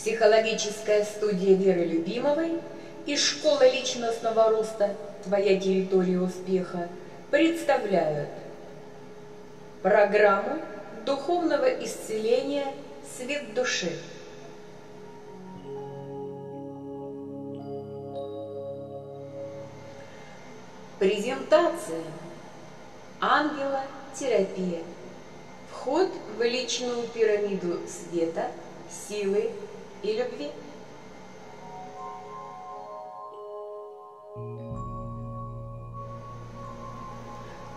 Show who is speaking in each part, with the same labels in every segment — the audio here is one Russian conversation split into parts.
Speaker 1: Психологическая студия Веры Любимовой и Школа личностного роста «Твоя территория успеха» представляют программу духовного исцеления «Свет души». Презентация Ангела-терапия. Вход в личную пирамиду света, силы и любви.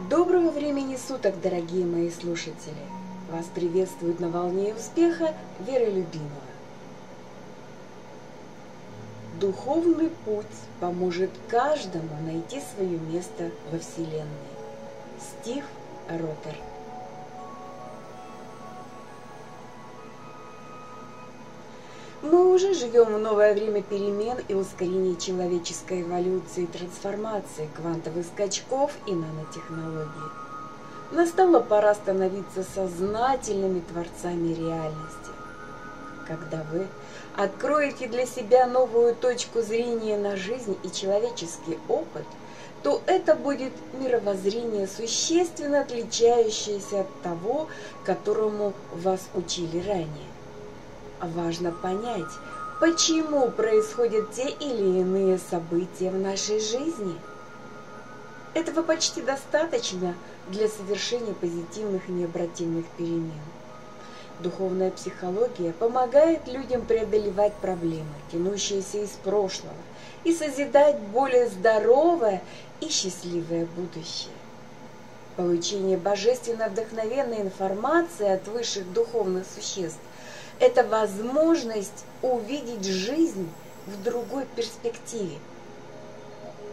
Speaker 1: Доброго времени суток, дорогие мои слушатели! Вас приветствует на волне успеха Вера Любимова. Духовный путь поможет каждому найти свое место во Вселенной. Стив Ротер Мы уже живем в новое время перемен и ускорения человеческой эволюции и трансформации, квантовых скачков и нанотехнологий. Настала пора становиться сознательными творцами реальности. Когда вы откроете для себя новую точку зрения на жизнь и человеческий опыт, то это будет мировоззрение, существенно отличающееся от того, которому вас учили ранее. Важно понять, почему происходят те или иные события в нашей жизни. Этого почти достаточно для совершения позитивных и необратимых перемен. Духовная психология помогает людям преодолевать проблемы, тянущиеся из прошлого, и созидать более здоровое и счастливое будущее. Получение божественно вдохновенной информации от высших духовных существ – это возможность увидеть жизнь в другой перспективе.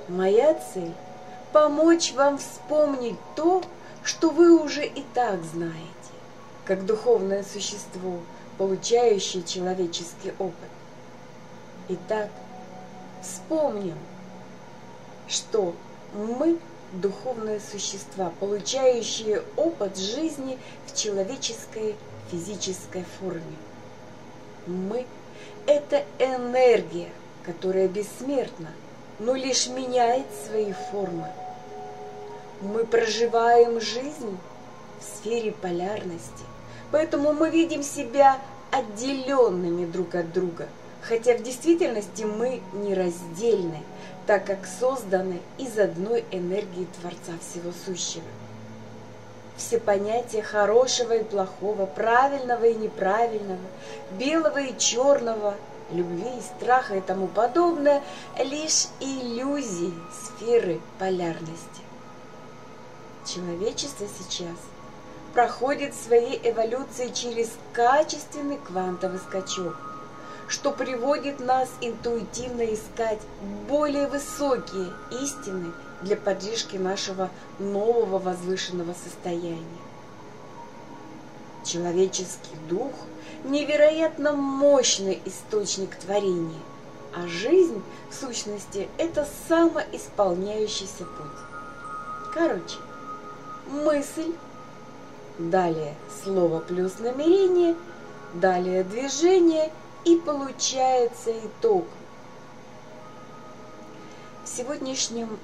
Speaker 1: Моя цель – помочь вам вспомнить то, что вы уже и так знаете как духовное существо, получающее человеческий опыт. Итак, вспомним, что мы духовные существа, получающие опыт жизни в человеческой физической форме. Мы – это энергия, которая бессмертна, но лишь меняет свои формы. Мы проживаем жизнь в сфере полярности – Поэтому мы видим себя отделенными друг от друга, хотя в действительности мы нераздельны, так как созданы из одной энергии Творца Всего Сущего. Все понятия хорошего и плохого, правильного и неправильного, белого и черного, любви и страха и тому подобное – лишь иллюзии сферы полярности. Человечество сейчас – проходит своей эволюции через качественный квантовый скачок, что приводит нас интуитивно искать более высокие истины для поддержки нашего нового возвышенного состояния. Человеческий дух – невероятно мощный источник творения, а жизнь, в сущности, это самоисполняющийся путь. Короче, мысль далее слово плюс намерение, далее движение и получается итог. В сегодняшнем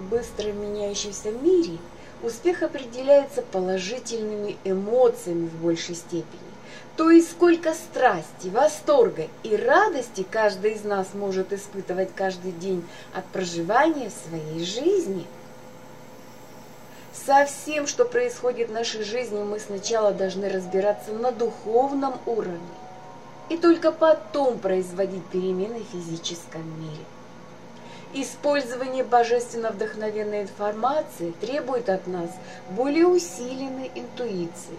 Speaker 1: быстро меняющемся мире успех определяется положительными эмоциями в большей степени. То есть сколько страсти, восторга и радости каждый из нас может испытывать каждый день от проживания своей жизни – со всем, что происходит в нашей жизни, мы сначала должны разбираться на духовном уровне и только потом производить перемены в физическом мире. Использование божественно вдохновенной информации требует от нас более усиленной интуиции.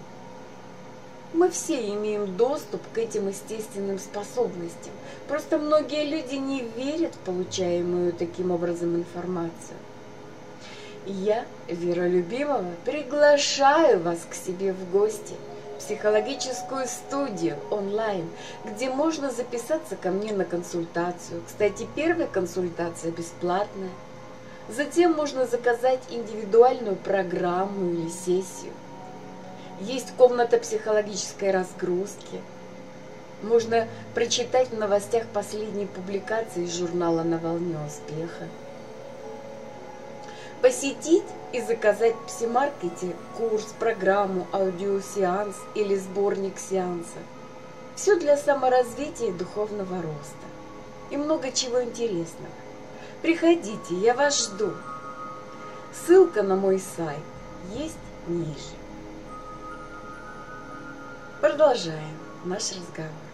Speaker 1: Мы все имеем доступ к этим естественным способностям, просто многие люди не верят в получаемую таким образом информацию. Я, Вера Любимова, приглашаю вас к себе в гости психологическую студию онлайн, где можно записаться ко мне на консультацию. Кстати, первая консультация бесплатная. Затем можно заказать индивидуальную программу или сессию. Есть комната психологической разгрузки. можно прочитать в новостях последней публикации из журнала «На волне успеха». Посетить и заказать в псимаркете курс, программу, аудиосеанс или сборник сеанса. Все для саморазвития и духовного роста. И много чего интересного. Приходите, я вас жду. Ссылка на мой сайт есть ниже. Продолжаем наш разговор.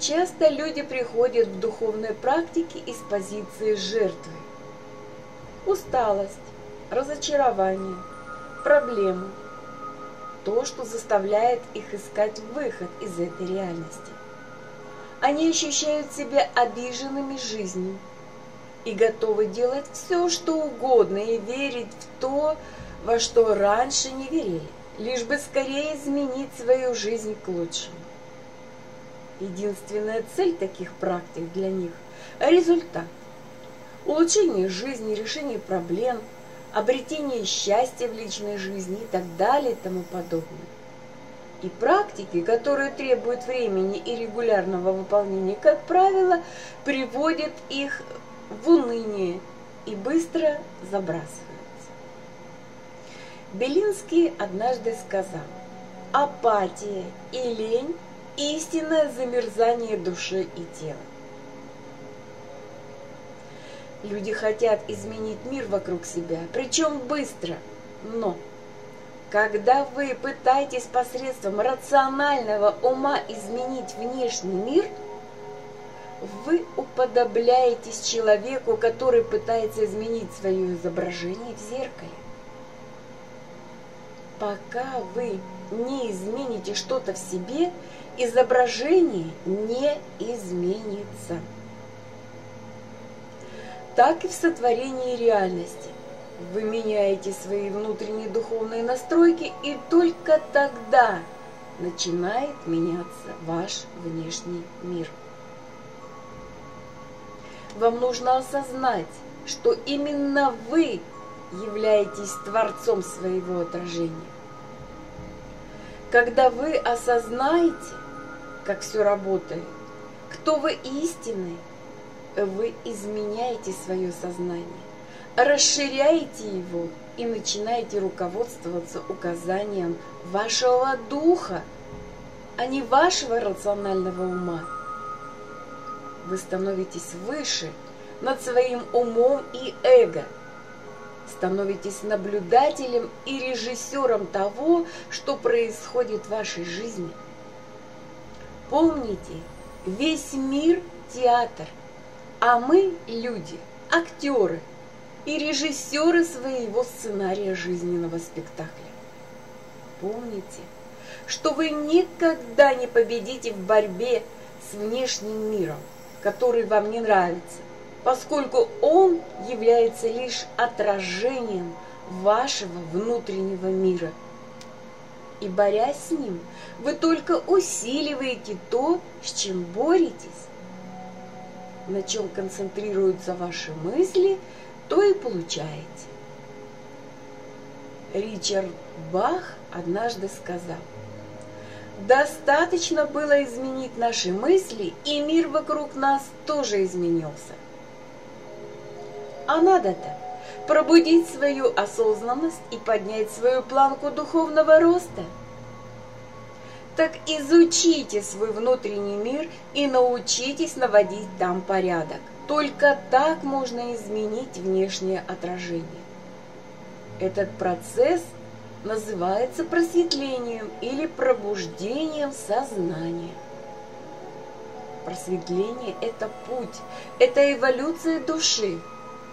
Speaker 1: Часто люди приходят в духовной практике из позиции жертвы. Усталость, разочарование, проблемы – то, что заставляет их искать выход из этой реальности. Они ощущают себя обиженными жизнью и готовы делать все, что угодно и верить в то, во что раньше не верили, лишь бы скорее изменить свою жизнь к лучшему. Единственная цель таких практик для них – результат. Улучшение жизни, решение проблем, обретение счастья в личной жизни и так далее и тому подобное. И практики, которые требуют времени и регулярного выполнения, как правило, приводят их в уныние и быстро забрасываются. Белинский однажды сказал, апатия и лень истинное замерзание души и тела. Люди хотят изменить мир вокруг себя, причем быстро, но когда вы пытаетесь посредством рационального ума изменить внешний мир, вы уподобляетесь человеку, который пытается изменить свое изображение в зеркале. Пока вы не измените что-то в себе, изображение не изменится. Так и в сотворении реальности. Вы меняете свои внутренние духовные настройки, и только тогда начинает меняться ваш внешний мир. Вам нужно осознать, что именно вы являетесь творцом своего отражения. Когда вы осознаете, как все работает, кто вы истинный, вы изменяете свое сознание, расширяете его и начинаете руководствоваться указанием вашего духа, а не вашего рационального ума. Вы становитесь выше над своим умом и эго, становитесь наблюдателем и режиссером того, что происходит в вашей жизни – Помните, весь мир – театр, а мы – люди, актеры и режиссеры своего сценария жизненного спектакля. Помните, что вы никогда не победите в борьбе с внешним миром, который вам не нравится, поскольку он является лишь отражением вашего внутреннего мира – и борясь с ним, вы только усиливаете то, с чем боретесь. На чем концентрируются ваши мысли, то и получаете. Ричард Бах однажды сказал, «Достаточно было изменить наши мысли, и мир вокруг нас тоже изменился. А надо-то пробудить свою осознанность и поднять свою планку духовного роста. Так изучите свой внутренний мир и научитесь наводить там порядок. Только так можно изменить внешнее отражение. Этот процесс называется просветлением или пробуждением сознания. Просветление – это путь, это эволюция души,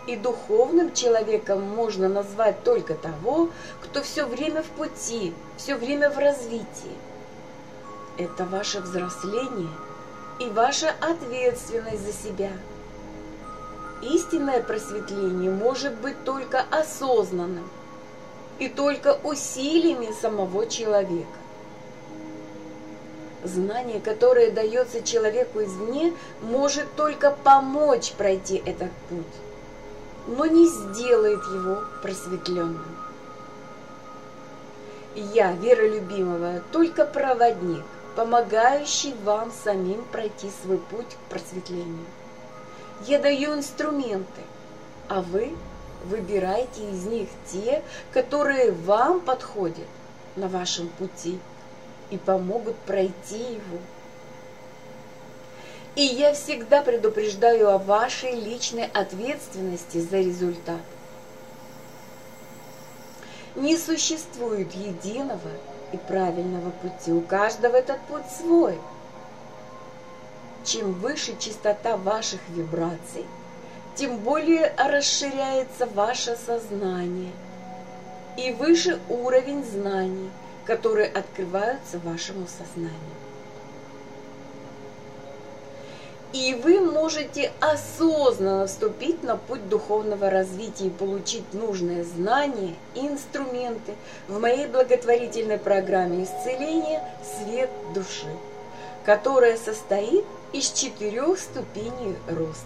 Speaker 1: и духовным человеком можно назвать только того, кто все время в пути, все время в развитии. Это ваше взросление и ваша ответственность за себя. Истинное просветление может быть только осознанным и только усилиями самого человека. Знание, которое дается человеку извне, может только помочь пройти этот путь но не сделает его просветленным. Я, Вера Любимого, только проводник, помогающий вам самим пройти свой путь к просветлению. Я даю инструменты, а вы выбирайте из них те, которые вам подходят на вашем пути и помогут пройти его. И я всегда предупреждаю о вашей личной ответственности за результат. Не существует единого и правильного пути. У каждого этот путь свой. Чем выше частота ваших вибраций, тем более расширяется ваше сознание и выше уровень знаний, которые открываются вашему сознанию. И вы можете осознанно вступить на путь духовного развития и получить нужные знания и инструменты в моей благотворительной программе исцеления «Свет души», которая состоит из четырех ступеней роста.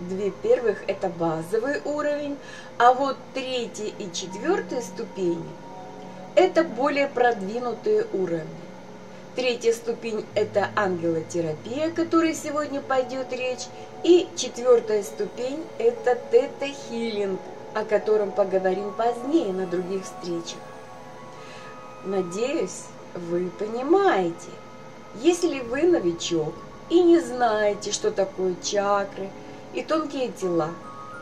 Speaker 1: Две первых – это базовый уровень, а вот третья и четвертая ступени – это более продвинутые уровни. Третья ступень – это ангелотерапия, о которой сегодня пойдет речь. И четвертая ступень – это тета-хилинг, о котором поговорим позднее на других встречах. Надеюсь, вы понимаете, если вы новичок и не знаете, что такое чакры и тонкие тела,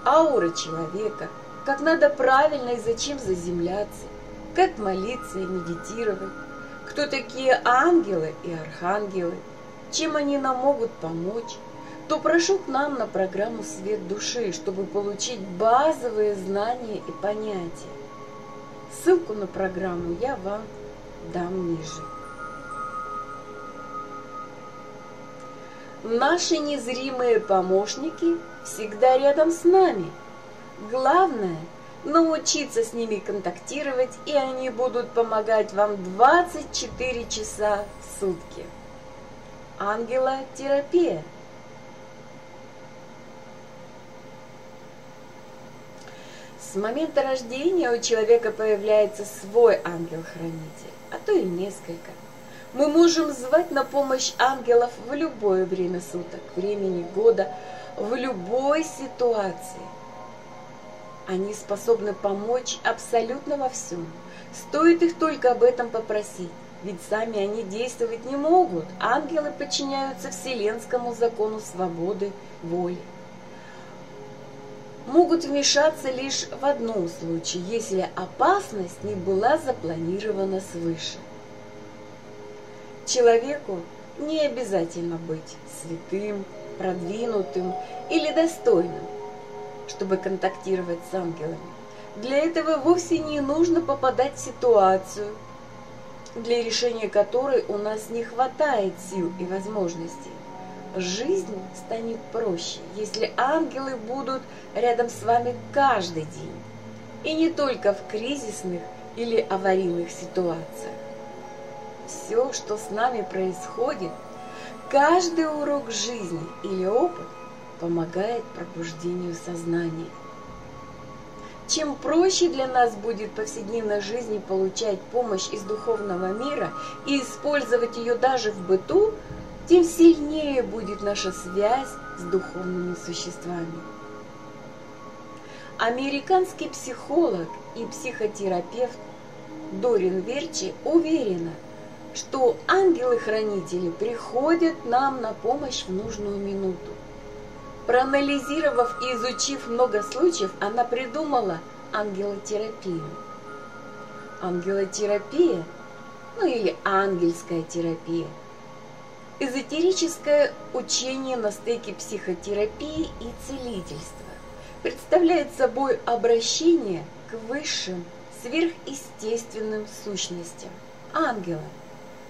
Speaker 1: аура человека, как надо правильно и зачем заземляться, как молиться и медитировать, кто такие ангелы и архангелы, чем они нам могут помочь, то прошу к нам на программу «Свет души», чтобы получить базовые знания и понятия. Ссылку на программу я вам дам ниже. Наши незримые помощники всегда рядом с нами. Главное – научиться с ними контактировать, и они будут помогать вам 24 часа в сутки. Ангелотерапия. С момента рождения у человека появляется свой ангел-хранитель, а то и несколько. Мы можем звать на помощь ангелов в любое время суток, времени года, в любой ситуации. Они способны помочь абсолютно во всем. Стоит их только об этом попросить. Ведь сами они действовать не могут. Ангелы подчиняются вселенскому закону свободы воли. Могут вмешаться лишь в одном случае, если опасность не была запланирована свыше. Человеку не обязательно быть святым, продвинутым или достойным чтобы контактировать с ангелами. Для этого вовсе не нужно попадать в ситуацию, для решения которой у нас не хватает сил и возможностей. Жизнь станет проще, если ангелы будут рядом с вами каждый день, и не только в кризисных или аварийных ситуациях. Все, что с нами происходит, каждый урок жизни или опыт помогает пробуждению сознания. Чем проще для нас будет в повседневной жизни получать помощь из духовного мира и использовать ее даже в быту, тем сильнее будет наша связь с духовными существами. Американский психолог и психотерапевт Дорин Верчи уверена, что ангелы-хранители приходят нам на помощь в нужную минуту. Проанализировав и изучив много случаев, она придумала ангелотерапию. Ангелотерапия, ну или ангельская терапия, эзотерическое учение на стыке психотерапии и целительства, представляет собой обращение к высшим сверхъестественным сущностям, ангелам,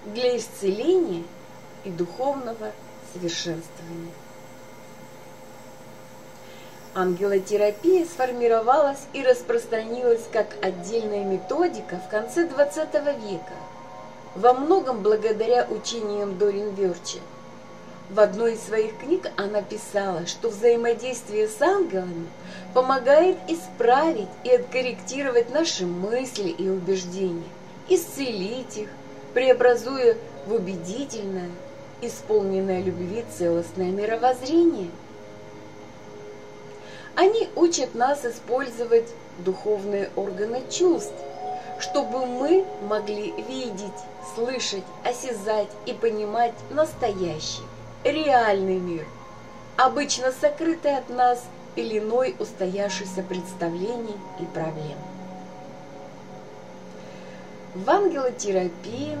Speaker 1: для исцеления и духовного совершенствования. Ангелотерапия сформировалась и распространилась как отдельная методика в конце XX века, во многом благодаря учениям Дорин Верчи. В одной из своих книг она писала, что взаимодействие с ангелами помогает исправить и откорректировать наши мысли и убеждения, исцелить их, преобразуя в убедительное, исполненное любви целостное мировоззрение. Они учат нас использовать духовные органы чувств, чтобы мы могли видеть, слышать, осязать и понимать настоящий, реальный мир, обычно сокрытый от нас пеленой устоявшихся представлений и проблем. В ангелотерапии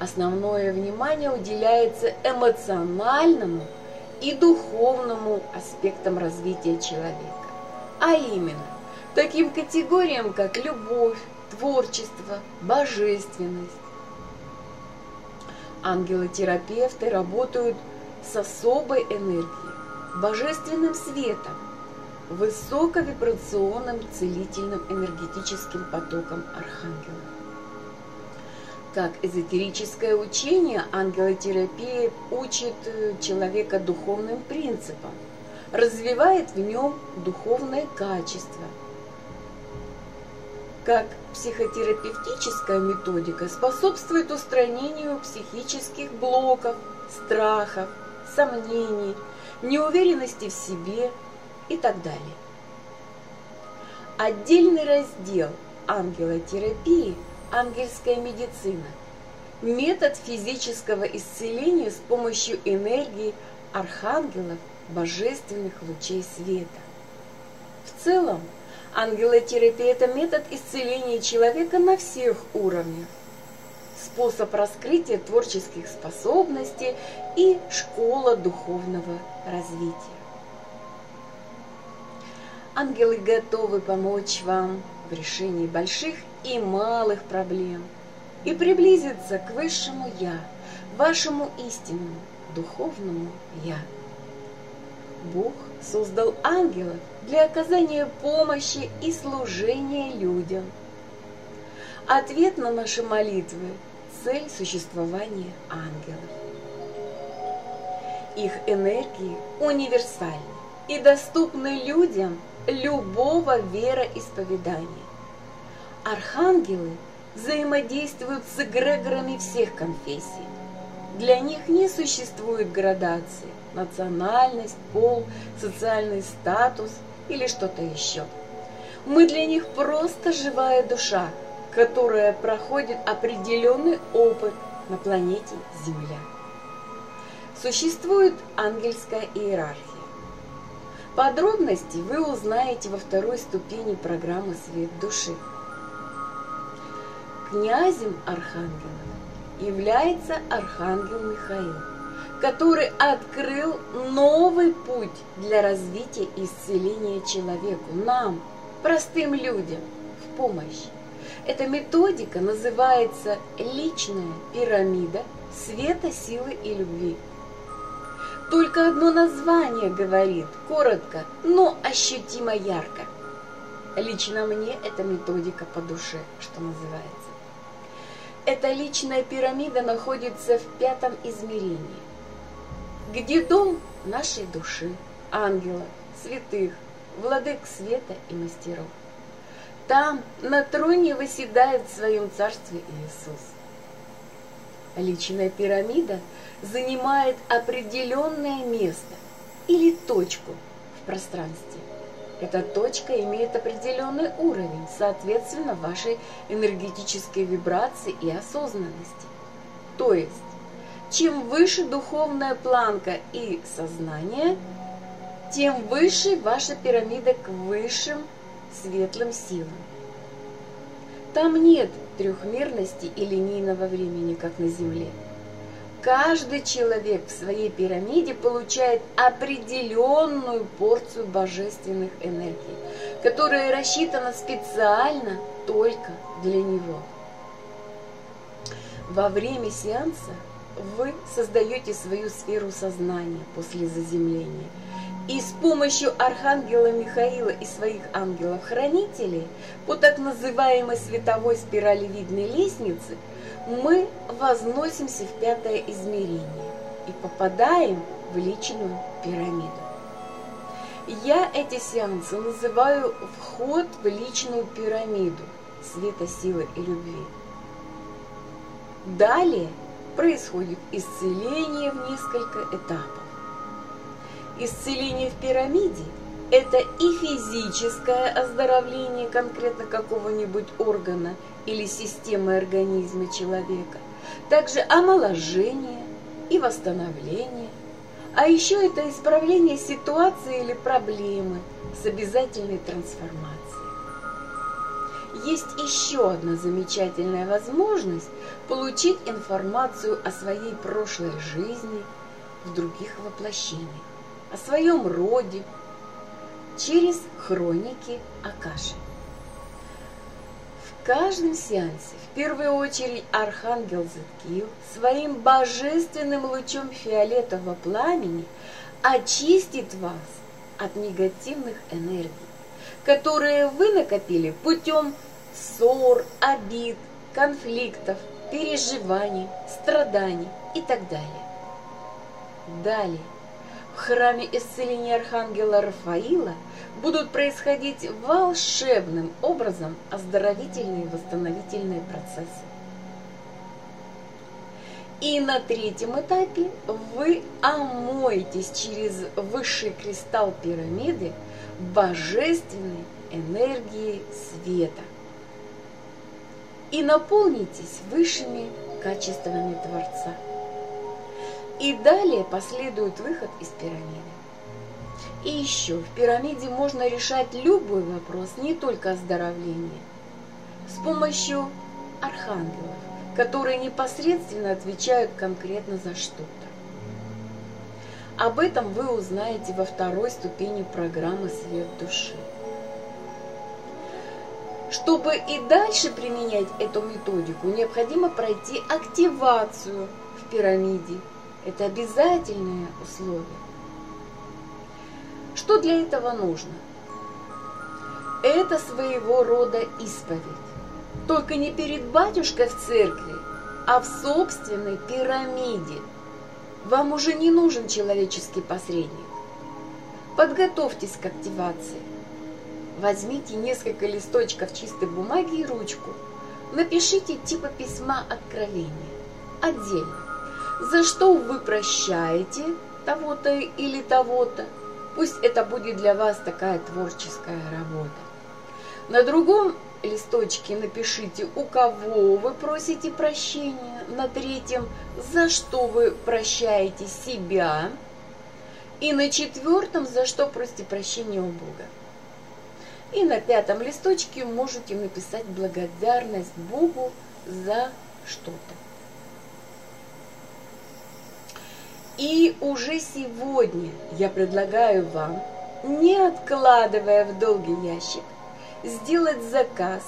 Speaker 1: основное внимание уделяется эмоциональному и духовному аспектам развития человека, а именно таким категориям, как любовь, творчество, божественность. Ангелотерапевты работают с особой энергией, божественным светом, высоковибрационным целительным энергетическим потоком архангела. Как эзотерическое учение, ангелотерапия учит э, человека духовным принципам, развивает в нем духовное качество. Как психотерапевтическая методика способствует устранению психических блоков, страхов, сомнений, неуверенности в себе и так далее. Отдельный раздел ангелотерапии – ангельская медицина. Метод физического исцеления с помощью энергии архангелов, божественных лучей света. В целом, ангелотерапия – это метод исцеления человека на всех уровнях способ раскрытия творческих способностей и школа духовного развития. Ангелы готовы помочь вам в решении больших и малых проблем и приблизиться к высшему Я, вашему истинному духовному Я. Бог создал ангелов для оказания помощи и служения людям. Ответ на наши молитвы цель существования ангелов. Их энергии универсальны и доступны людям любого вероисповедания. Архангелы взаимодействуют с эгрегорами всех конфессий. Для них не существует градации, национальность, пол, социальный статус или что-то еще. Мы для них просто живая душа, которая проходит определенный опыт на планете Земля. Существует ангельская иерархия. Подробности вы узнаете во второй ступени программы «Свет души». Князем архангелов является архангел Михаил, который открыл новый путь для развития и исцеления человеку, нам, простым людям, в помощь. Эта методика называется личная пирамида света, силы и любви. Только одно название говорит, коротко, но ощутимо ярко. Лично мне эта методика по душе, что называется. Эта личная пирамида находится в пятом измерении, где дом нашей души, ангелов, святых, владык света и мастеров. Там на троне выседает в своем царстве Иисус. Личная пирамида занимает определенное место или точку в пространстве. Эта точка имеет определенный уровень, соответственно, вашей энергетической вибрации и осознанности. То есть, чем выше духовная планка и сознание, тем выше ваша пирамида к высшим светлым силам. Там нет трехмерности и линейного времени, как на Земле. Каждый человек в своей пирамиде получает определенную порцию божественных энергий, которая рассчитана специально только для него. Во время сеанса вы создаете свою сферу сознания после заземления – и с помощью Архангела Михаила и своих ангелов-хранителей по так называемой световой спиралевидной лестнице мы возносимся в пятое измерение и попадаем в личную пирамиду. Я эти сеансы называю «Вход в личную пирамиду света, силы и любви». Далее происходит исцеление в несколько этапов. Исцеление в пирамиде – это и физическое оздоровление конкретно какого-нибудь органа или системы организма человека, также омоложение и восстановление, а еще это исправление ситуации или проблемы с обязательной трансформацией. Есть еще одна замечательная возможность получить информацию о своей прошлой жизни в других воплощениях, о своем роде через хроники Акаши. В каждом сеансе в первую очередь Архангел Зеткил своим божественным лучом фиолетового пламени очистит вас от негативных энергий, которые вы накопили путем ссор, обид, конфликтов, переживаний, страданий и так далее. Далее, в храме исцеления Архангела Рафаила будут происходить волшебным образом оздоровительные и восстановительные процессы. И на третьем этапе вы омоетесь через высший кристалл пирамиды божественной энергией света и наполнитесь высшими качествами Творца. И далее последует выход из пирамиды. И еще, в пирамиде можно решать любой вопрос, не только оздоровление, с помощью архангелов, которые непосредственно отвечают конкретно за что-то. Об этом вы узнаете во второй ступени программы «Свет души». Чтобы и дальше применять эту методику, необходимо пройти активацию в пирамиде. Это обязательное условие. Что для этого нужно? Это своего рода исповедь. Только не перед батюшкой в церкви, а в собственной пирамиде. Вам уже не нужен человеческий посредник. Подготовьтесь к активации. Возьмите несколько листочков чистой бумаги и ручку. Напишите типа письма откровения. Отдельно. За что вы прощаете того-то или того-то. Пусть это будет для вас такая творческая работа. На другом листочке напишите, у кого вы просите прощения. На третьем, за что вы прощаете себя. И на четвертом, за что просите прощения у Бога. И на пятом листочке можете написать благодарность Богу за что-то. И уже сегодня я предлагаю вам, не откладывая в долгий ящик, сделать заказ,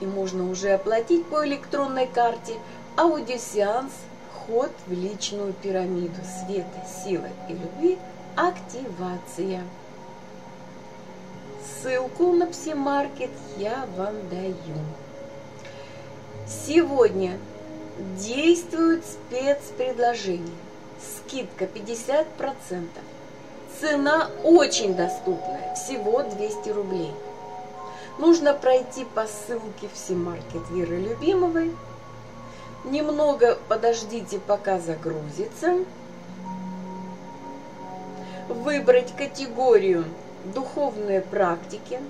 Speaker 1: и можно уже оплатить по электронной карте аудиосеанс «Вход в личную пирамиду света, силы и любви. Активация». Ссылку на псимаркет я вам даю. Сегодня действует спецпредложение. Скидка 50%. Цена очень доступная, всего 200 рублей. Нужно пройти по ссылке в Симаркет Веры Любимовой. Немного подождите, пока загрузится. Выбрать категорию духовные практики,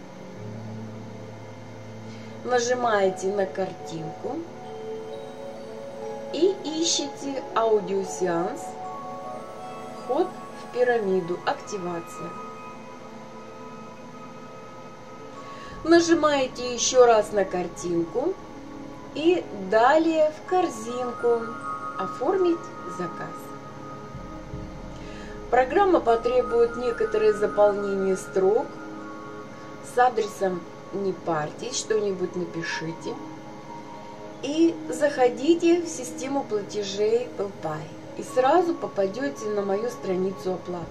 Speaker 1: нажимаете на картинку и ищете аудиосеанс «Вход в пирамиду. Активация». Нажимаете еще раз на картинку и далее в корзинку «Оформить заказ». Программа потребует некоторое заполнение строк. С адресом не парьтесь, что-нибудь напишите. И заходите в систему платежей PayPal и сразу попадете на мою страницу оплаты.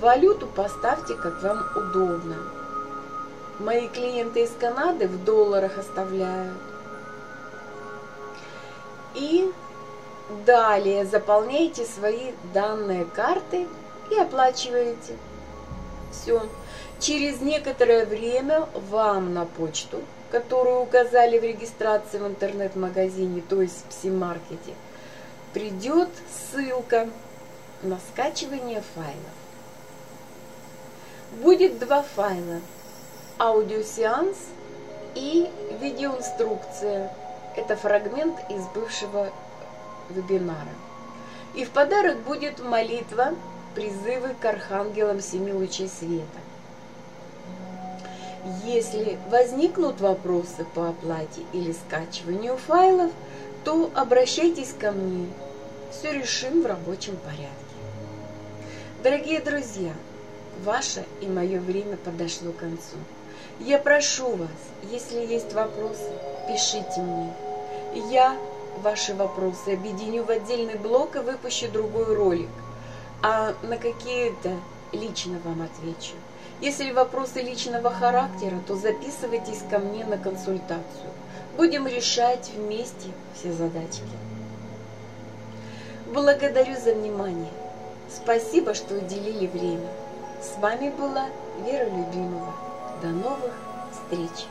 Speaker 1: Валюту поставьте, как вам удобно. Мои клиенты из Канады в долларах оставляют. И Далее заполняете свои данные карты и оплачиваете. Все. Через некоторое время вам на почту которую указали в регистрации в интернет-магазине, то есть в пси-маркете, придет ссылка на скачивание файлов. Будет два файла – аудиосеанс и видеоинструкция. Это фрагмент из бывшего вебинара. И в подарок будет молитва, призывы к архангелам семи лучей света. Если возникнут вопросы по оплате или скачиванию файлов, то обращайтесь ко мне. Все решим в рабочем порядке. Дорогие друзья, ваше и мое время подошло к концу. Я прошу вас, если есть вопросы, пишите мне. Я ваши вопросы объединю в отдельный блок и выпущу другой ролик, а на какие-то лично вам отвечу. Если вопросы личного характера, то записывайтесь ко мне на консультацию. Будем решать вместе все задачки. Благодарю за внимание. Спасибо, что уделили время. С вами была Вера Любимова. До новых встреч!